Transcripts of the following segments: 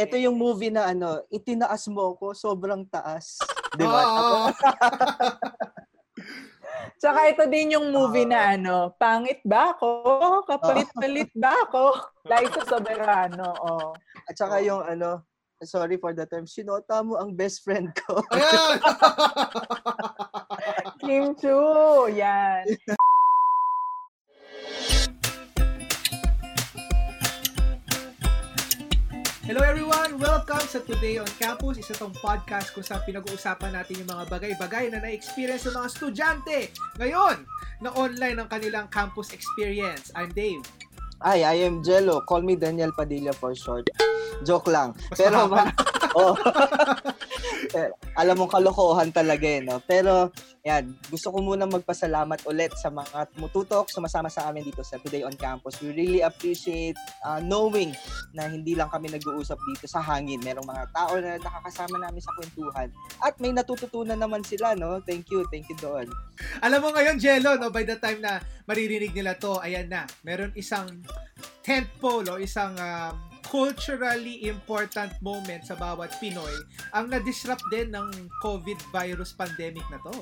Ito yung movie na ano, itinaas mo ko, sobrang taas. Di ba? Oo. Tsaka ito din yung movie na ano, pangit ba ako? Kapalit-palit ba ako? Liza Soberano. Oh. At saka yung ano, sorry for the term, sinota mo ang best friend ko. Kim Chu. Yan. Hello everyone! Welcome sa Today on Campus. Isa tong podcast kung saan pinag-uusapan natin yung mga bagay-bagay na na-experience ng mga estudyante ngayon na online ang kanilang campus experience. I'm Dave. Ay, I am Jello. Call me Daniel Padilla for short. Joke lang. Mas Pero ma- oh. Eh, alam mong kalokohan talaga eh, no? Pero, yan, gusto ko muna magpasalamat ulit sa mga tumututok, sumasama sa amin dito sa Today on Campus. We really appreciate uh, knowing na hindi lang kami nag-uusap dito sa hangin. Merong mga tao na nakakasama namin sa kwentuhan. At may natututunan naman sila, no? Thank you, thank you doon. Alam mo ngayon, Jello, no, by the time na maririnig nila to, ayan na, meron isang tentpole o isang um, culturally important moment sa bawat Pinoy ang na-disrupt din ng COVID virus pandemic na to.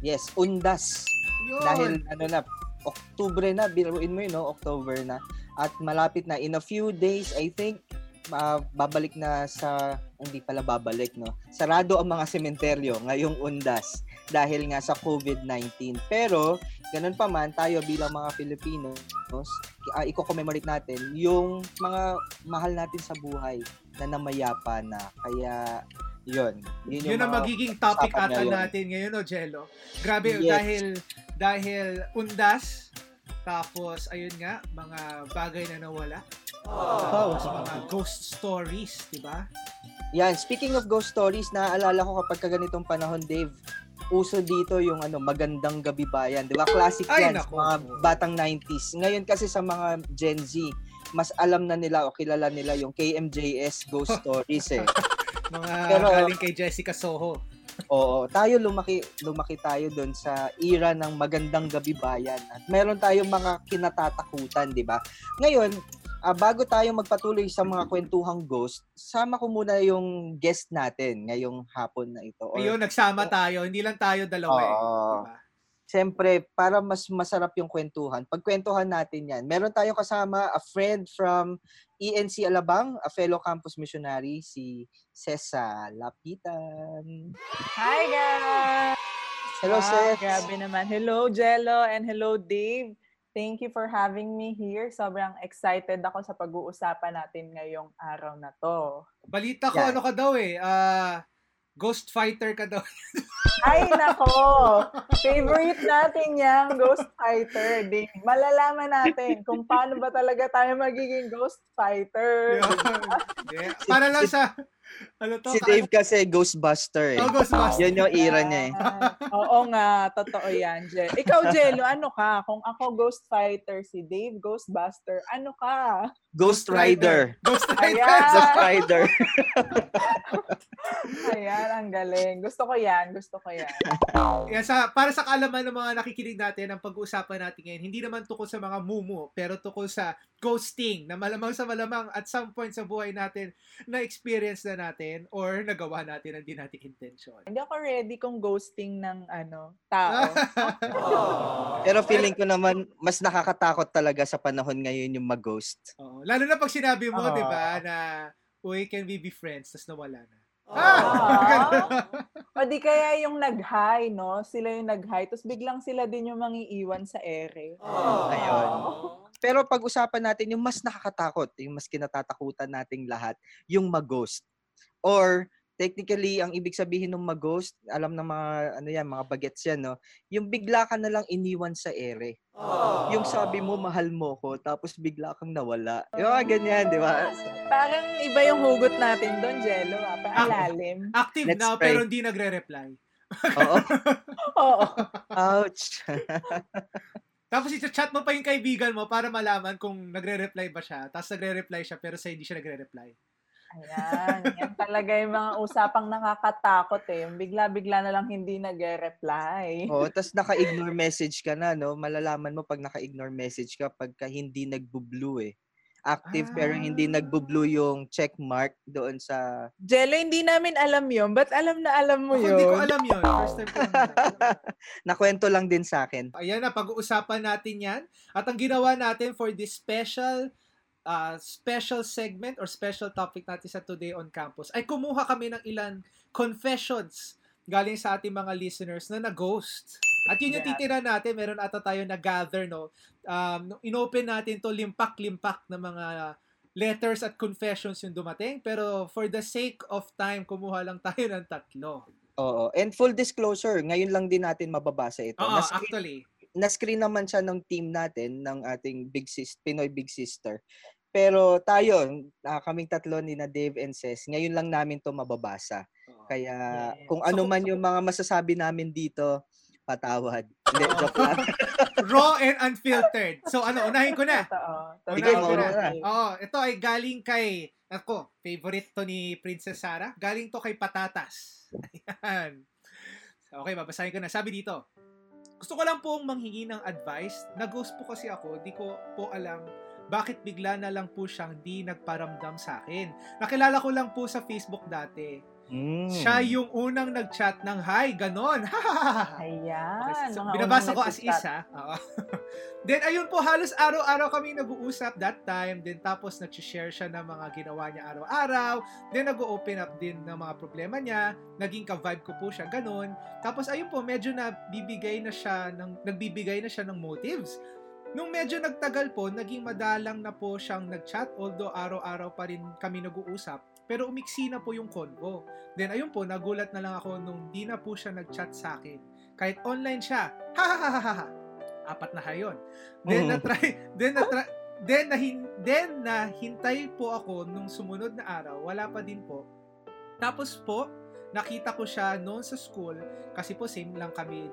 Yes, undas. Yun. Dahil ano na, Oktubre na, biruin mo yun, no? October na. At malapit na, in a few days, I think, ma- babalik na sa, hindi pala babalik, no? Sarado ang mga sementeryo ngayong undas dahil nga sa COVID-19. Pero, ganun pa man, tayo bilang mga Pilipino, no, uh, i-commemorate natin yung mga mahal natin sa buhay na namayapa na. Kaya, yun. Yun, yung Yun ang magiging topic ata ngayon. natin ngayon, no, Jello? Grabe, Yes. dahil dahil undas, tapos, ayun nga, mga bagay na nawala. Oh. Tapos mga ghost stories, di ba? Yan, speaking of ghost stories, naaalala ko kapag kaganitong panahon, Dave, uso dito yung ano magandang gabi bayan, 'di ba? Classic Ay, yan sa mga batang 90s. Ngayon kasi sa mga Gen Z, mas alam na nila o kilala nila yung KMJS ghost stories eh. Mga Pero- galing kay Jessica Soho. Oo, tayo lumaki lumaki tayo doon sa era ng magandang gabi bayan. At meron tayong mga kinatatakutan, 'di ba? Ngayon, ah, bago tayo magpatuloy sa mga kwentuhang ghost, sama ko muna yung guest natin ngayong hapon na ito. Or- Ayun, nagsama tayo. Hindi lang tayo dalawa eh. Oo. Diba? Siyempre, para mas masarap yung kwentuhan, pagkwentuhan natin yan. Meron tayong kasama a friend from ENC Alabang, a fellow campus missionary, si Cesa Lapitan. Hi, guys! Hello, Ah, Ces. Grabe naman. Hello, Jello, and hello, Dave. Thank you for having me here. Sobrang excited ako sa pag-uusapan natin ngayong araw na to. Balita ko, Yan. ano ka daw eh. ah, ghost fighter ka daw. Ay, nako! Favorite natin yung Ghost Fighter. Dave. Malalaman natin kung paano ba talaga tayo magiging Ghost Fighter. Yeah. Para lang sa, ano to? Si Dave kasi Ghostbuster eh. Oh, Ghostbuster. Yan yung era niya eh. Oo nga, totoo yan, Jel. Ikaw, Jello, ano ka? Kung ako Ghost Fighter, si Dave Ghostbuster, ano ka? Ghost Rider. Ghost Rider. Ayan. Ghost Rider. Ayan, ang galing. Gusto ko yan, gusto ko yan. Yan, sa, para sa kaalaman ng mga nakikinig natin, ang pag-uusapan natin ngayon, hindi naman tukol sa mga mumu, pero tukol sa ghosting, na malamang sa malamang at some point sa buhay natin, na-experience na natin or nagawa natin ang di natin intention. Hindi ako ready kung ghosting ng ano, tao. Pero feeling ko naman, mas nakakatakot talaga sa panahon ngayon yung mag-ghost. Oo. Lalo na pag sinabi mo, di ba, na, uy, can we be friends? Tapos nawala na. Ah. o di kaya yung nag-hi, no? Sila yung nag-hi, tapos biglang sila din yung mangiiwan sa ere. Ayun. Pero pag-usapan natin yung mas nakakatakot, yung mas kinatatakutan nating lahat, yung mag-ghost. Or technically ang ibig sabihin ng mag-ghost, alam ng mga ano yan, mga bagets yan, no. Yung bigla ka na lang iniwan sa ere. Yung sabi mo mahal mo ko tapos bigla kang nawala. Yung mga ganyan, di ba? Parang iba yung hugot natin doon, Jello. Ah. Paalalim. Active Let's now, pray. pero hindi nagre-reply. Oo. Oo. Ouch. Tapos ito-chat mo pa yung kaibigan mo para malaman kung nagre-reply ba siya. Tapos nagre-reply siya pero sa hindi siya nagre-reply. Ayan. Yan talaga yung mga usapang nakakatakot eh. Yung bigla-bigla na lang hindi nag-reply. Oo, tapos naka-ignore message ka na, no? Malalaman mo pag naka-ignore message ka pagka hindi nagbo-blue eh. Active pero hindi Ah. nagbo-blue yung check mark doon sa Jello, hindi namin alam yun. Ba't alam na alam mo yun? hindi ko alam yun. First time ko nakwento lang din sa akin. Ayan na, pag-uusapan natin yan. At ang ginawa natin for this special uh, special segment or special topic natin sa Today on Campus ay kumuha kami ng ilan confessions galing sa ating mga listeners na na-ghost. At yun yung titira natin. Meron ata tayo na-gather, no? Um, inopen natin to limpak-limpak na mga letters at confessions yung dumating. Pero for the sake of time, kumuha lang tayo ng tatlo. Oo. And full disclosure, ngayon lang din natin mababasa ito. Oo, Na-screen, actually. na-screen naman siya ng team natin, ng ating Big Sis, Pinoy Big Sister. Pero tayo, ah, kaming tatlo ni na Dave and Ses, ngayon lang namin to mababasa. Kaya kung ano man yung mga masasabi namin dito, patawad. Hindi, joke lang. Raw and unfiltered. So ano, unahin ko na. Totoo. Sige, mauna na. Oo, ito ay galing kay, ako, favorite to ni Princess Sarah. Galing to kay Patatas. Ayan. Okay, babasahin ko na. Sabi dito, gusto ko lang pong manghingi ng advice. Nag-ghost po kasi ako, di ko po alam bakit bigla na lang po siyang di nagparamdam sa akin. Nakilala ko lang po sa Facebook dati. Mm. Siya yung unang nag-chat ng hi, ganon. Ayan. Okay, so, binabasa ko as is ha. Then ayun po, halos araw-araw kami nag-uusap that time. Then tapos nag-share siya ng mga ginawa niya araw-araw. Then nag-open up din ng mga problema niya. Naging ka-vibe ko po siya, ganun. Tapos ayun po, medyo nabibigay na siya ng, nagbibigay na siya ng motives. Nung medyo nagtagal po, naging madalang na po siyang nag-chat. Although araw-araw pa rin kami nag-uusap. Pero umiksi na po yung convo. Then ayun po, nagulat na lang ako nung di na po siya nag-chat sa akin. Kahit online siya. Ha ha ha ha. Apat na hayon. Then Mm. na-try, then na-try, then na then nahintay po ako nung sumunod na araw, wala pa din po. Tapos po, nakita ko siya noon sa school kasi po same lang kami.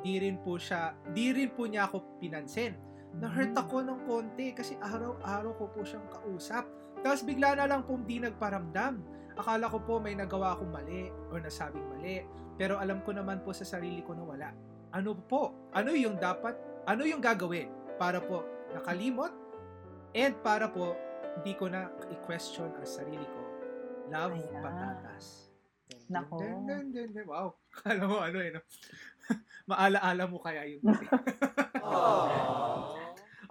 Di rin po siya, di rin po niya ako pinansin. Na-hurt ako ng konti kasi araw-araw ko po siyang kausap. Tapos bigla na lang pong di nagparamdam. Akala ko po may nagawa akong mali o nasabing mali. Pero alam ko naman po sa sarili ko na wala. Ano po? Ano yung dapat? Ano yung gagawin para po nakalimot and para po hindi ko na i-question ang sarili ko. Love Ayan. patatas. Nako. Dun, dun, dun, dun. Wow. Kala mo ano eh, no? Maala-ala mo kaya yun.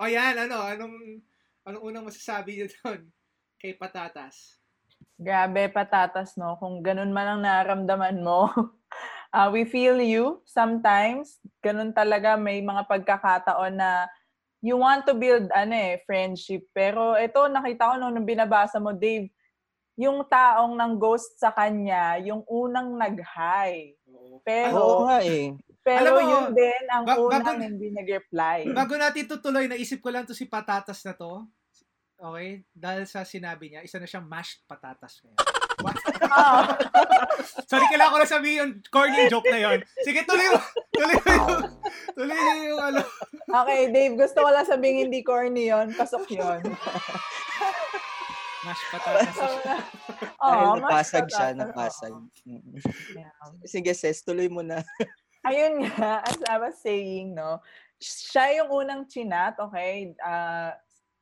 o yan, ano, anong, anong unang masasabi niyo doon kay patatas? Grabe, patatas, no? Kung ganun man ang naramdaman mo, uh, we feel you sometimes. Ganun talaga, may mga pagkakataon na you want to build, ano eh, friendship. Pero ito, nakita ko nung, nung binabasa mo, Dave, yung taong ng ghost sa kanya, yung unang nag-hi. Pero, Oo nga eh. pero Alam mo, yun din ang ba- unang bago- hindi nag-reply. Bago natin tutuloy, naisip ko lang to si patatas na to. Okay? Dahil sa sinabi niya, isa na siyang mashed patatas ngayon. What? Sorry, kailangan ko lang sabihin yung corny joke na yon. Sige, tuloy mo. Tuloy mo yung, tuloy mo yung ano. okay, Dave, gusto ko lang sabihin hindi corny yon pasok yon. Mashed patatas. Dahil Oo, napasag mas siya, napasag. Yeah. Sige, Ses, tuloy mo na. ayun nga, as I was saying, no, siya yung unang chinat, okay? Ah,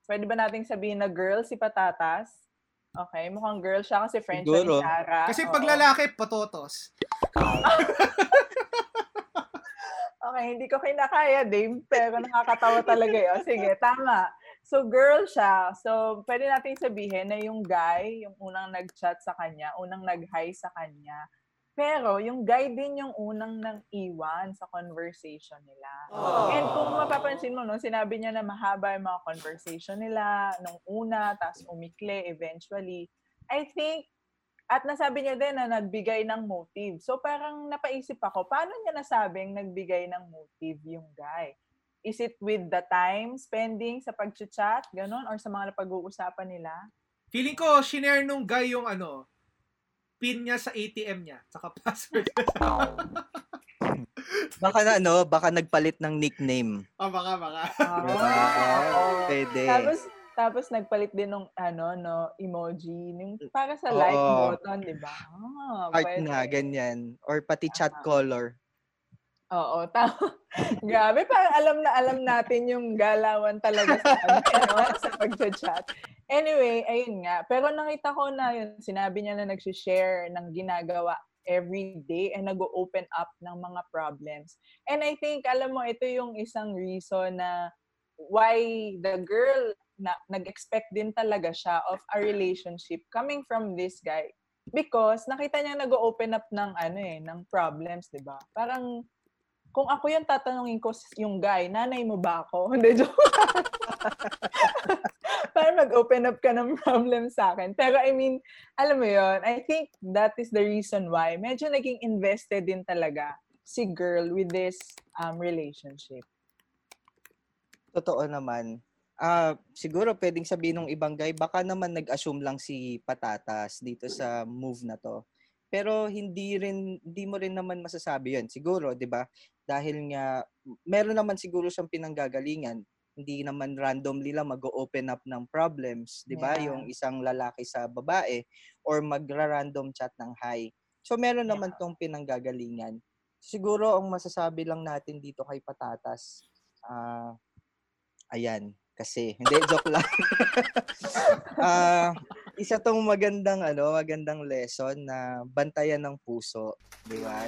pwede ba nating sabihin na girl si Patatas? Okay, mukhang girl siya kasi friend siya Siguro. ni Sarah. Kasi Oo. pag lalaki, patotos. Okay, hindi ko kinakaya, Dave, pero nakakatawa talaga yun. Sige, tama. So, girl siya. So, pwede nating sabihin na yung guy, yung unang nag-chat sa kanya, unang nag-hi sa kanya. Pero, yung guy din yung unang nang iwan sa conversation nila. And kung mapapansin mo, no, sinabi niya na mahaba yung mga conversation nila nung una, tapos umikle eventually. I think, at nasabi niya din na nagbigay ng motive. So parang napaisip ako, paano niya nasabing nagbigay ng motive yung guy? Is it with the time spending sa pag-chat, ganun, or sa mga napag-uusapan nila? Feeling ko, shinare nung guy yung ano, pin niya sa ATM niya, saka password niya. Baka na, ano, baka nagpalit ng nickname. oh, baka, baka. Ah, Pwede. Tapos, tapos nagpalit din ng ano, no, emoji, yung para sa Oo. like button, di ba? Ah, Art pwede. na, ganyan. Or pati chat Tama. color. Oo, tama. Grabe, parang alam na alam natin yung galawan talaga sa, ano, no, sa pag-chat. Anyway, ayun nga. Pero nakita ko na yun, sinabi niya na nag-share ng ginagawa every day and nag-open up ng mga problems. And I think, alam mo, ito yung isang reason na why the girl na nag-expect din talaga siya of a relationship coming from this guy. Because nakita niya nag-open up ng ano eh, ng problems, 'di ba? Parang kung ako yung tatanungin ko yung guy, nanay mo ba ako? Hindi, joke. Para mag-open up ka ng problem sa akin. Pero I mean, alam mo yon I think that is the reason why medyo naging invested din talaga si girl with this um, relationship. Totoo naman. Ah, siguro pwedeng sabihin ng ibang guy, baka naman nag-assume lang si Patatas dito sa move na to. Pero hindi rin hindi mo rin naman masasabi 'yon. Siguro, 'di ba? Dahil nga meron naman siguro siyang pinanggagalingan hindi naman randomly lang mag-open up ng problems, 'di ba? Yeah. Yung isang lalaki sa babae or magra-random chat ng hi. So meron naman Yeah. tong pinanggagalingan. Siguro ang masasabi lang natin dito kay Patatas, ah ayan, kasi hindi joke lang. Ah, isa tong magandang ano, magandang lesson na bantayan ng puso, 'di ba?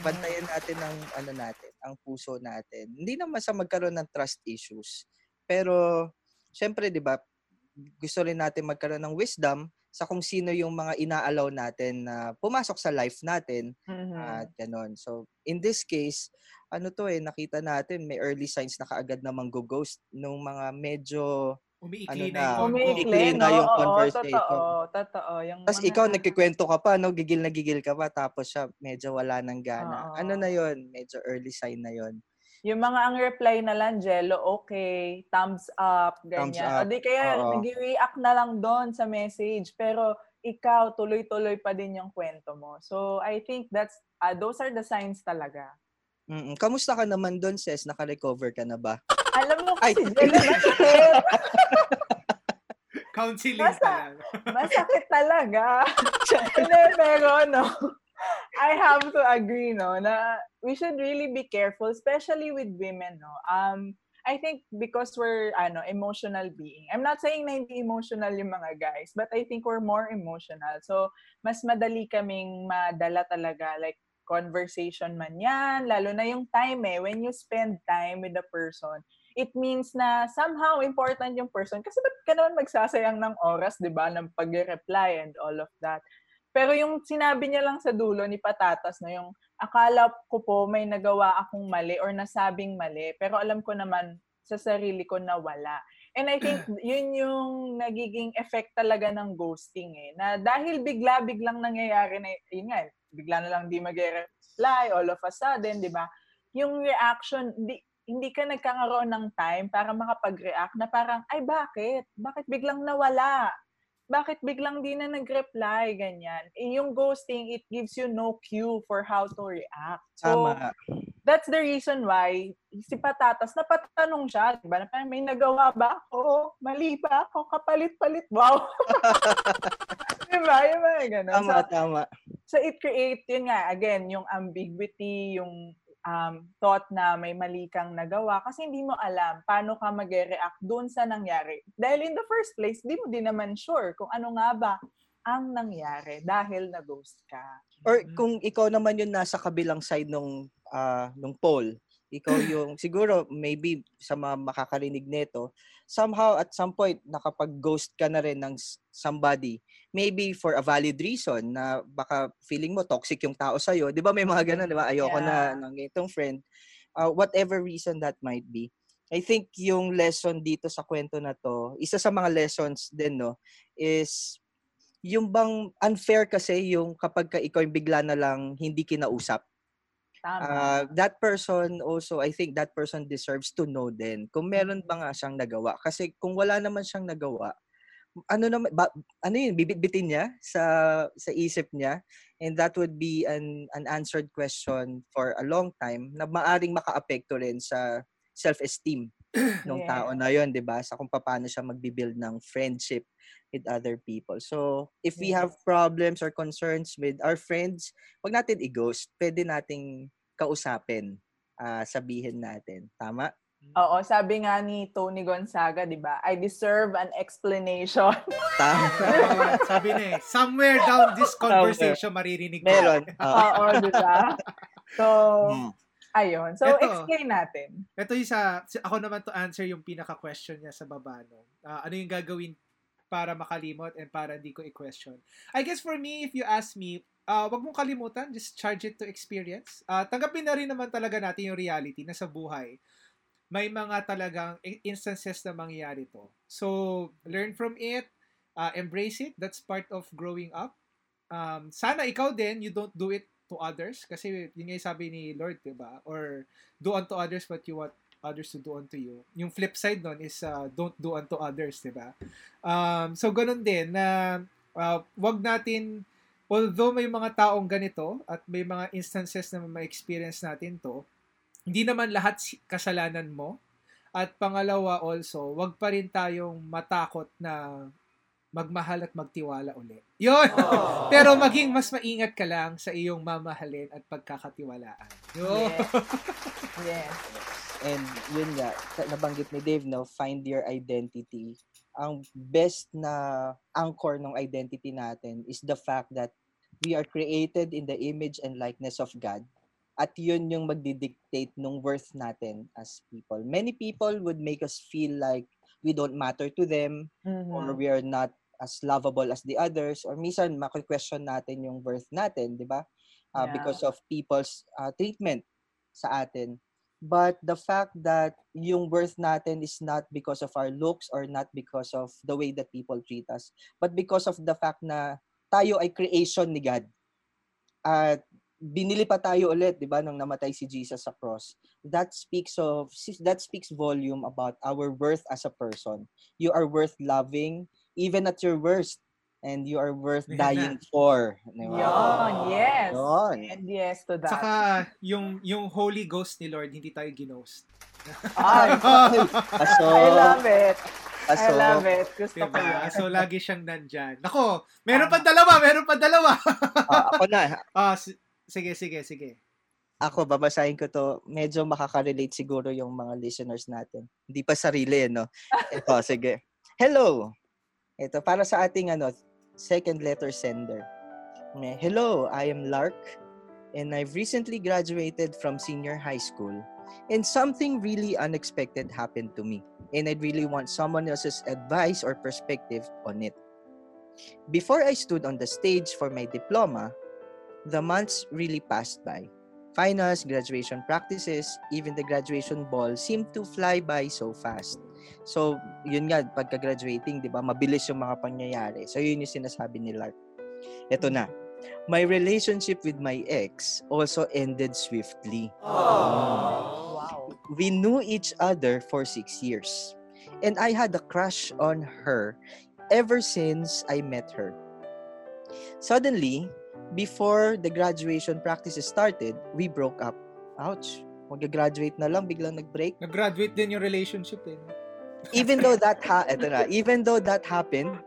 bantayan natin ang ano natin, ang puso natin. Hindi naman sa magkaroon ng trust issues. Pero syempre 'di ba, gusto rin natin magkaroon ng wisdom sa kung sino yung mga inaalaw natin na pumasok sa life natin Mhm. at ganon. So in this case, ano to eh nakita natin may early signs na kaagad na manggo-ghost nung mga medyo Umiikli Ano na na, yung Umiikli, Umiikli na no? yung Oo, conversation. totoo, totoo. Yung Tapos mga- ikaw nagkikwento ka pa, no? Gigil na gigil ka pa, tapos siya medyo wala ng Oo. gana. Ano na yon Medyo early sign na yon Yung mga ang reply na lang, Jello, okay, thumbs up, ganyan. up, O di kaya oo. nag-react na lang doon sa message. Pero ikaw, tuloy-tuloy pa din yung kwento mo. So, I think that's, ah, those are the signs talaga. Mm Kamusta ka naman doon, Ses? Naka-recover ka na ba? Alam mo Ay. kasi, masakit. counseling Basta- talaga. masakit talaga. Hindi, pero no, I have to agree, no, na we should really be careful, especially with women, no. Um, I think because we're ano emotional being. I'm not saying na hindi emotional yung mga guys, but I think we're more emotional. So, mas madali kaming madala talaga like conversation man yan, lalo na yung time eh. When you spend time with the person, it means na somehow important yung person. Kasi ba't ka naman magsasayang ng oras, di ba, ng pag-reply and all of that. Pero yung sinabi niya lang sa dulo ni Patatas na yung akala ko po may nagawa akong mali or nasabing mali, pero alam ko naman sa sarili ko na wala. And I think yun yung nagiging effect talaga ng ghosting eh. Na dahil bigla-biglang nangyayari na, yun nga, bigla na lang di mag-reply all of a sudden, di ba? Yung reaction, di, hindi ka nagkakaroon ng time para makapag-react na parang, ay bakit? Bakit biglang nawala? Bakit biglang di na nag-reply? Ganyan. Eh, yung ghosting, it gives you no cue for how to react. So, Tama. that's the reason why si Patatas, napatanong siya, di ba? Na parang, may nagawa ba ako? Mali ba ako? Kapalit-palit. Wow! di ba? Yung mga ganun. Tama, So, tama. so it create, yun nga, again, yung ambiguity, yung um, thought na may mali kang nagawa kasi hindi mo alam paano ka mag-react doon sa nangyari. Dahil in the first place, di mo din naman sure kung ano nga ba ang nangyari dahil na-ghost ka. Or Mm. kung ikaw naman yung nasa kabilang side nung ah, nung poll, ikaw yung siguro maybe sa mga makakarinig nito, somehow at some point nakapag-ghost ka na rin ng somebody. Maybe for a valid reason na baka feeling mo toxic yung tao sa 'Di ba may mga ganun, 'di ba? Ayoko Yeah. na ng itong friend. Uh, whatever reason that might be. I think yung lesson dito sa kwento na to, isa sa mga lessons din no, is yung bang unfair kasi yung kapag ka ikaw yung bigla na lang hindi kinausap. Tama. Ah, that person also, I think that person deserves to know din kung meron ba nga siyang nagawa. Kasi kung wala naman siyang nagawa, ano naman, ba, ano yun, bibitbitin niya sa, sa isip niya and that would be an, an answered question for a long time na maaring makaapekto rin sa self-esteem ng tao na yon 'di ba? Sa kung paano siya magbi-build ng friendship with other people. So, if we have problems or concerns with our friends, wag natin i-ghost. Pwede nating kausapin, ah, sabihin natin. Tama? Oo, sabi nga ni Tony Gonzaga, di ba? I deserve an explanation. Tama. Sabi na eh, somewhere down this conversation maririnig ko. Meron. Oo. Oo, di ba? So, Mm. Ayun. So, Eto. explain natin. Ito yung sa, ako naman to answer yung pinaka-question niya sa baba. No? Ah, ano yung gagawin para makalimot and para hindi ko i-question. I guess for me, if you ask me, uh, wag mong kalimutan, just charge it to experience. Ah, tanggapin na rin naman talaga natin yung reality na sa buhay. May mga talagang instances na mangyayari to. So, learn from it, uh, embrace it. That's part of growing up. Um, sana ikaw din, you don't do it to others. Kasi yun nga sabi ni Lord, di ba? Or do unto others what you want others to do unto you. Yung flip side nun is uh, don't do unto others, di ba? Um, so, ganun din na uh, wag natin, although may mga taong ganito at may mga instances na ma-experience natin to, hindi naman lahat kasalanan mo. At pangalawa also, wag pa rin tayong matakot na magmahal at magtiwala uli. Yun! Pero maging mas maingat ka lang sa iyong mamahalin at pagkakatiwalaan. Yun! Yes. And yun nga, nabanggit ni Dave, no, find your identity. Ang best na anchor ng identity natin is the fact that we are created in the image and likeness of God. At yun yung magdidictate ng worth natin as people. Many people would make us feel like we don't matter to them Mhm. or we are not as lovable as the others or minsan maki-question natin yung worth natin, 'di ba? Uh, Yeah. because of people's uh, treatment sa atin. But the fact that yung worth natin is not because of our looks or not because of the way that people treat us, but because of the fact na tayo ay creation ni God. At binili pa tayo ulit, 'di ba, nung namatay si Jesus sa cross. That speaks of that speaks volume about our worth as a person. You are worth loving even at your worst and you are worth dying for. Di ba? Yun, yes. Yun. And yes to that. Saka yung yung Holy Ghost ni Lord, hindi tayo ginost. Ay, I love it. I kaso, love it. Gusto ko Diba? yan. So, lagi siyang nandyan. Nako, meron pa dalawa, meron pa dalawa. ah, ako na, ah, si- sige, sige, sige. ako babasahin ko to, medyo makaka-relate siguro yung mga listeners natin. Hindi pa sarili, no? Ito, sige. Hello! Ito, para sa ating ano, second letter sender. Hello, I am Lark, and I've recently graduated from senior high school, and something really unexpected happened to me, and I'd really want someone else's advice or perspective on it. Before I stood on the stage for my diploma, the months really passed by. Finals, graduation practices, even the graduation ball seemed to fly by so fast. So, yun nga, pagka-graduating, di ba, mabilis yung mga pangyayari. So, yun yung sinasabi ni Lark. Ito na. My relationship with my ex also ended swiftly. Wow. We knew each other for six years. And I had a crush on her ever since I met her. Suddenly, before the graduation practices started, we broke up. Ouch. Mag-graduate na lang, biglang nag-break. Nag-graduate din yung relationship eh. Even though that ha eto na, even though that happened,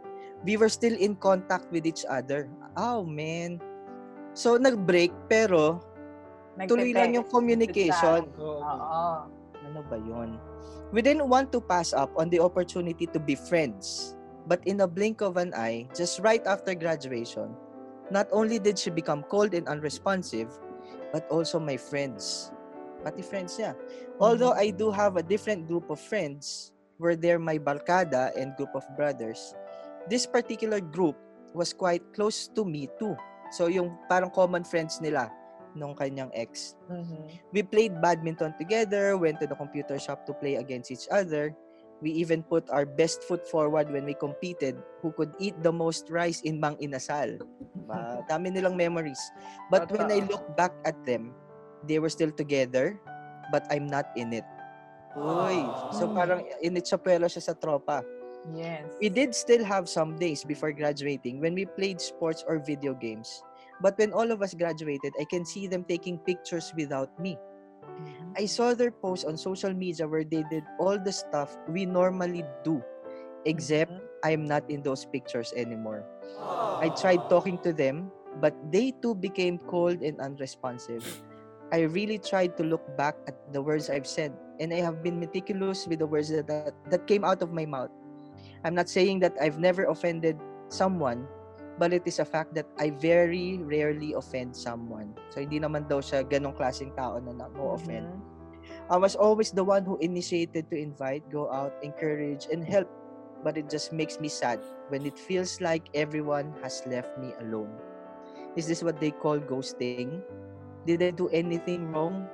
we were still in contact with each other. Oh, man. So, nag-break, pero tuloy lang yung communication. Oo. Ano ba yun? We didn't want to pass up on the opportunity to be friends. But in a blink of an eye, just right after graduation, not only did she become cold and unresponsive, but also my friends. Pati friends niya. Although I do have a different group of friends, where they're my barkada and group of brothers, this particular group was quite close to me too. So yung parang common friends nila nung kanyang ex. Mhm. We played badminton together, went to the computer shop to play against each other. We even put our best foot forward when we competed who could eat the most rice in Mang Inasal. Diba? Dami nilang memories. But when I look back at them, they were still together, but I'm not in it. Uy. So Mm. parang initsapwelo siya sa tropa. Yes. We did still have some days before graduating when we played sports or video games. But when all of us graduated, I can see them taking pictures without me. Mhm. I saw their posts on social media where they did all the stuff we normally do, except Mhm. I'm not in those pictures anymore. I tried talking to them, but they too became cold and unresponsive. I really tried to look back at the words I've said, and I have been meticulous with the words that, that that came out of my mouth. I'm not saying that I've never offended someone, but it is a fact that I very rarely offend someone. So hindi naman daw siya ganong klaseng tao na na-offend. Mhm. I was always the one who initiated to invite, go out, encourage, and help. But it just makes me sad when it feels like everyone has left me alone. Is this what they call ghosting? Did I do anything wrong?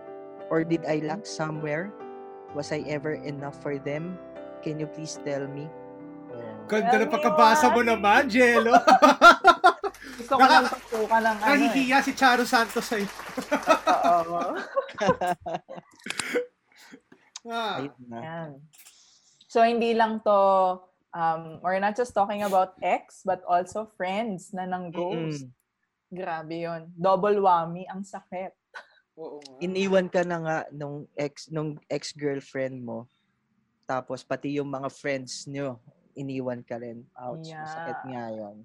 Or did I lack somewhere? Was I ever enough for them? Can you please tell me? Ganda na pagkabasa mo naman, Jello. Gusto ko Naka- nang pagtukan ng ano eh. Si Charo Santos sa'yo. Oo. Ah. So, hindi lang to, um, we're not just talking about ex, but also friends na nang ghost. Mm. Grabe yon Double whammy, ang sakit. Oo nga. Iniwan ka na nga nung ex nung ex-girlfriend mo. Tapos pati yung mga friends nyo, iniwan ka rin. Ouch, Yeah. masakit nga yun.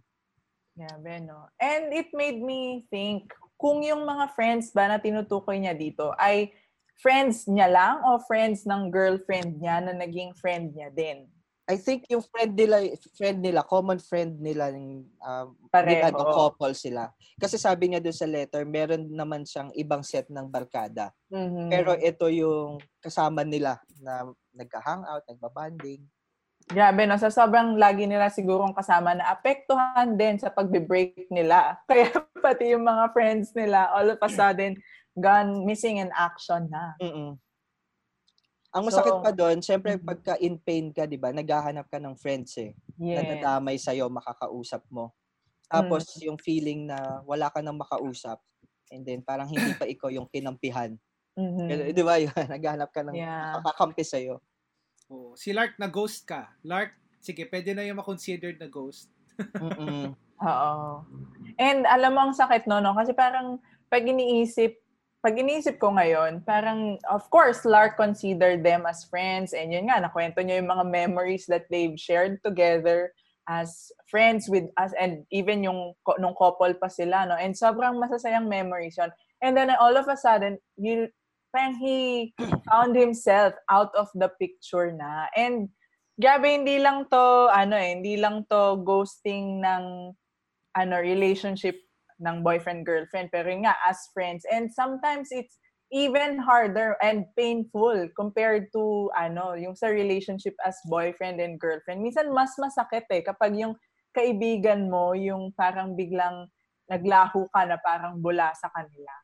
Grabe, no? And it made me think, kung yung mga friends ba na tinutukoy niya dito ay friends niya lang o friends ng girlfriend niya na naging friend niya din? I think yung friend nila, friend nila, common friend nila, yung, um, Pareho. couple sila. Kasi sabi niya doon sa letter, meron naman siyang ibang set ng barkada. Mhm. Pero ito yung kasama nila na nagka-hangout, nagbabanding. Grabe, no? Sa sobrang lagi nila sigurong kasama na apektuhan din sa pagbe-break nila. Kaya pati yung mga friends nila, all of a sudden, gone missing in action na. Mm-mm. Ang masakit So, pa doon, syempre mhm. pagka in pain ka, 'di ba? Naghahanap ka ng friends eh. Na Yes. nadamay sa makakausap mo. Tapos Mm. yung feeling na wala ka nang makausap and then parang hindi pa ikaw yung kinampihan. Mhm. Ganun, 'Di ba? Naghahanap ka ng Yeah. makakampi sa Oo. Si Lark na ghost ka. Lark, sige, pwede na yung ma-considered na ghost. Oo. And alam mo ang sakit no, no? Kasi parang pag iniisip, pag iniisip ko ngayon, parang of course, Lark considered them as friends and yun nga, nakwento niya yung mga memories that they've shared together as friends with us and even yung nung couple pa sila, no? And sobrang masasayang memories yun. And then all of a sudden, you, parang he found himself out of the picture na. And grabe, hindi lang to, ano eh, hindi lang to ghosting ng ano relationship ng boyfriend girlfriend pero yun nga as friends and sometimes it's even harder and painful compared to ano yung sa relationship as boyfriend and girlfriend minsan mas masakit eh kapag yung kaibigan mo yung parang biglang naglaho ka na parang bula sa kanila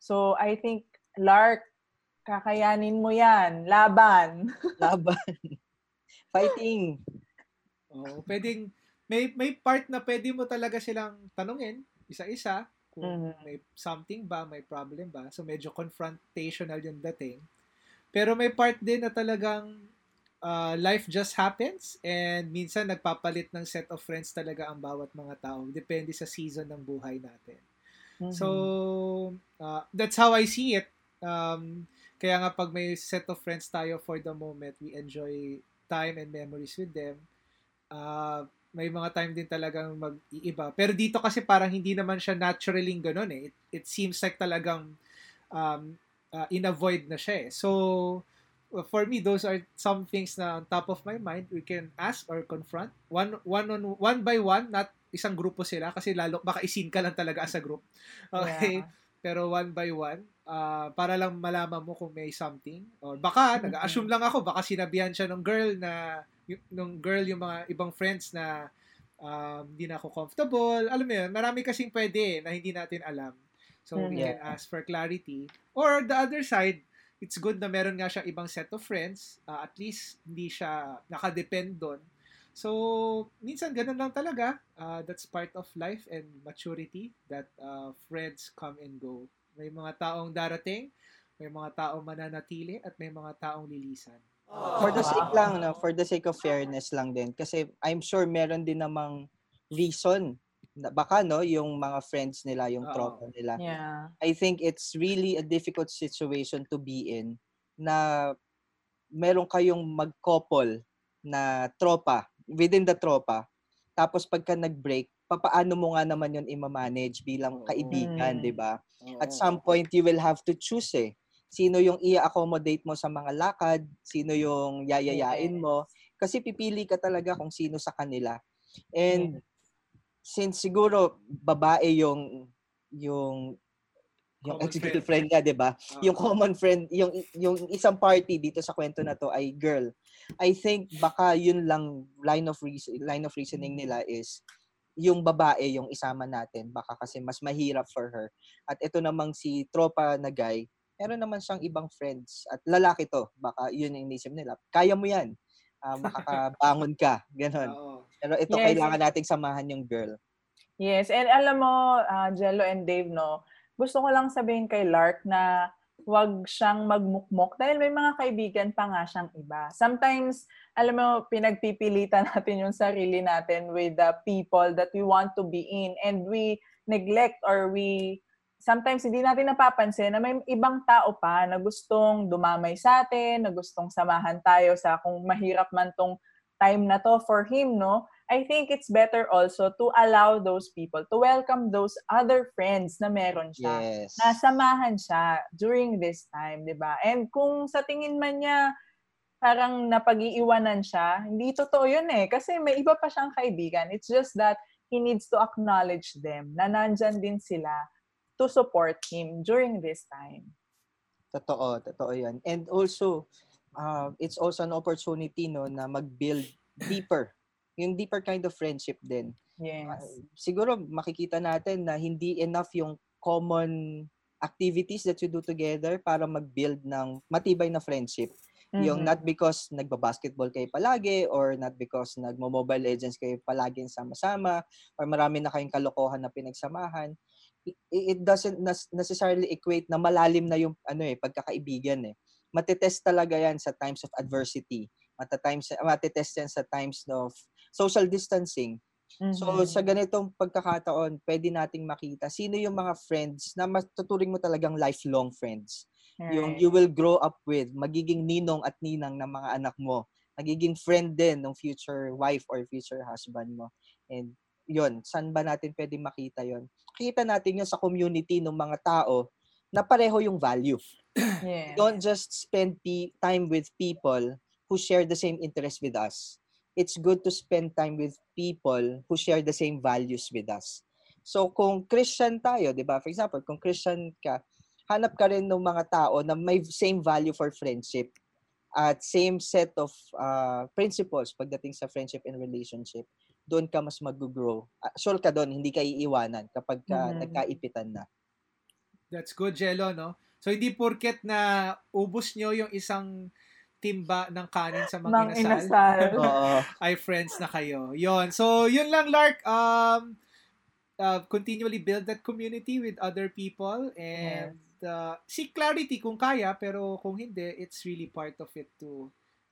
so I think Lark kakayanin mo yan laban Laban. Fighting. Oo. Pwedeng, may, may part na pwede mo talaga silang tanungin, isa-isa, kung Mhm. may something ba, may problem ba. So, medyo confrontational yung dating. Pero may part din na talagang uh, life just happens and minsan nagpapalit ng set of friends talaga ang bawat mga tao. Depende sa season ng buhay natin. So, uh, that's how I see it. Um, kaya nga pag may set of friends tayo for the moment, we enjoy time and memories with them. Uh, may mga time din talagang mag-iiba. Pero dito kasi parang hindi naman siya naturally ganun eh. It, it seems like talagang um, uh, in-avoid na siya eh. So, uh, for me, those are some things na on top of my mind we can ask or confront. One, one, on, one by one, not isang grupo sila kasi lalo baka isin ka lang talaga as a group. Okay? Yeah. Pero one by one, ah, para lang malaman mo kung may something. Or baka, Mhm. nag-assume lang ako, baka sinabihan siya ng girl na, y- nung girl yung mga ibang friends na um, hindi na ako comfortable. Alam mo yun, marami kasing pwede eh, na hindi natin alam. So, we Mhm. can ask for clarity. Or the other side, it's good na meron nga siyang ibang set of friends. ah, at least, hindi siya nakadepend doon. So, minsan ganun lang talaga. Ah, that's part of life and maturity that ah, friends come and go. May mga taong darating, may mga taong mananatili, at may mga taong lilisan. For the sake lang, no? for the sake of fairness lang din. Kasi I'm sure meron din namang reason. Baka, no, yung mga friends nila, yung Oo. tropa nila. Yeah. I think it's really a difficult situation to be in na meron kayong mag-couple na tropa, within the tropa. Tapos pagka nag-break, papaano mo nga naman yun i-manage bilang kaibigan, Mm. 'di ba? At some point you will have to choose eh. Sino yung i-accommodate mo sa mga lakad, sino yung yayayain mo. Kasi pipili ka talaga kung sino sa kanila. And since siguro babae yung yung yung Common executive friend. friend niya, 'di ba? Ah. Yung common friend, yung yung isang party dito sa kwento na to ay girl. I think baka yun lang line of reason, line of reasoning nila is yung babae yung isama natin baka kasi mas mahirap for her. At ito namang si tropa na guy, meron naman siyang ibang friends at lalaki to. Baka yun yung inisip nila. Kaya mo yan. Ah, makakabangon ka. Ganon. Oo. Pero ito Yes. kailangan nating samahan yung girl. Yes, and alam mo, ah, Jello and Dave, no, gusto ko lang sabihin kay Lark na wag siyang magmukmok dahil may mga kaibigan pa nga siyang iba. Sometimes, alam mo, pinagpipilitan natin yung sarili natin with the people that we want to be in and we neglect or we sometimes hindi natin napapansin na may ibang tao pa na gustong dumamay sa atin, na gustong samahan tayo sa kung mahirap man tong time na to for him, no? I think it's better also to allow those people, to welcome those other friends na meron siya. Yes. Na samahan siya during this time, di ba? And kung sa tingin man niya, parang napag-iiwanan siya, hindi totoo yun eh. Kasi may iba pa siyang kaibigan. It's just that he needs to acknowledge them na nandyan din sila to support him during this time. Totoo, totoo yan. And also, uh, it's also an opportunity no na mag-build deeper. Yung deeper kind of friendship din. Yes. Siguro makikita natin na hindi enough yung common activities that you do together para mag-build ng matibay na friendship. Yung Mhm. not because nagba-basketball kayo palagi or not because nagmo-mobile legends kayo palagi sama-sama or marami na kayong kalokohan na pinagsamahan. It, doesn't necessarily equate na malalim na yung ano eh pagkakaibigan eh. Matetest talaga yan sa times of adversity. Matatimes matetest yan sa times of social distancing. So Mhm. sa ganitong pagkakataon, pwede nating makita sino yung mga friends na matuturing mo talagang lifelong friends yung Right. you will grow up with, magiging ninong at ninang ng mga anak mo, magiging friend din ng future wife or future husband mo. And yun, saan ba natin pwede makita yon? Kita natin yun sa community ng mga tao na pareho yung value. Yes. Don't just spend pe- time with people who share the same interest with us. It's good to spend time with people who share the same values with us. So kung Christian tayo, 'di ba? For example, kung Christian ka, hanap ka rin ng mga tao na may same value for friendship at same set of uh, principles pagdating sa friendship and relationship. Doon ka mas mag-grow. Uh, sure ka doon, hindi ka iiwanan kapag ka Mhm. nagkaipitan na. That's good, Jello, no? So, hindi porket na ubos nyo yung isang timba ng kanin sa Mang mga inasal, inasal. Oo. ay friends na kayo. Yon. So, yun lang, Lark. Um, uh, continually build that community with other people and uh, seek clarity kung kaya, pero kung hindi, it's really part of it too.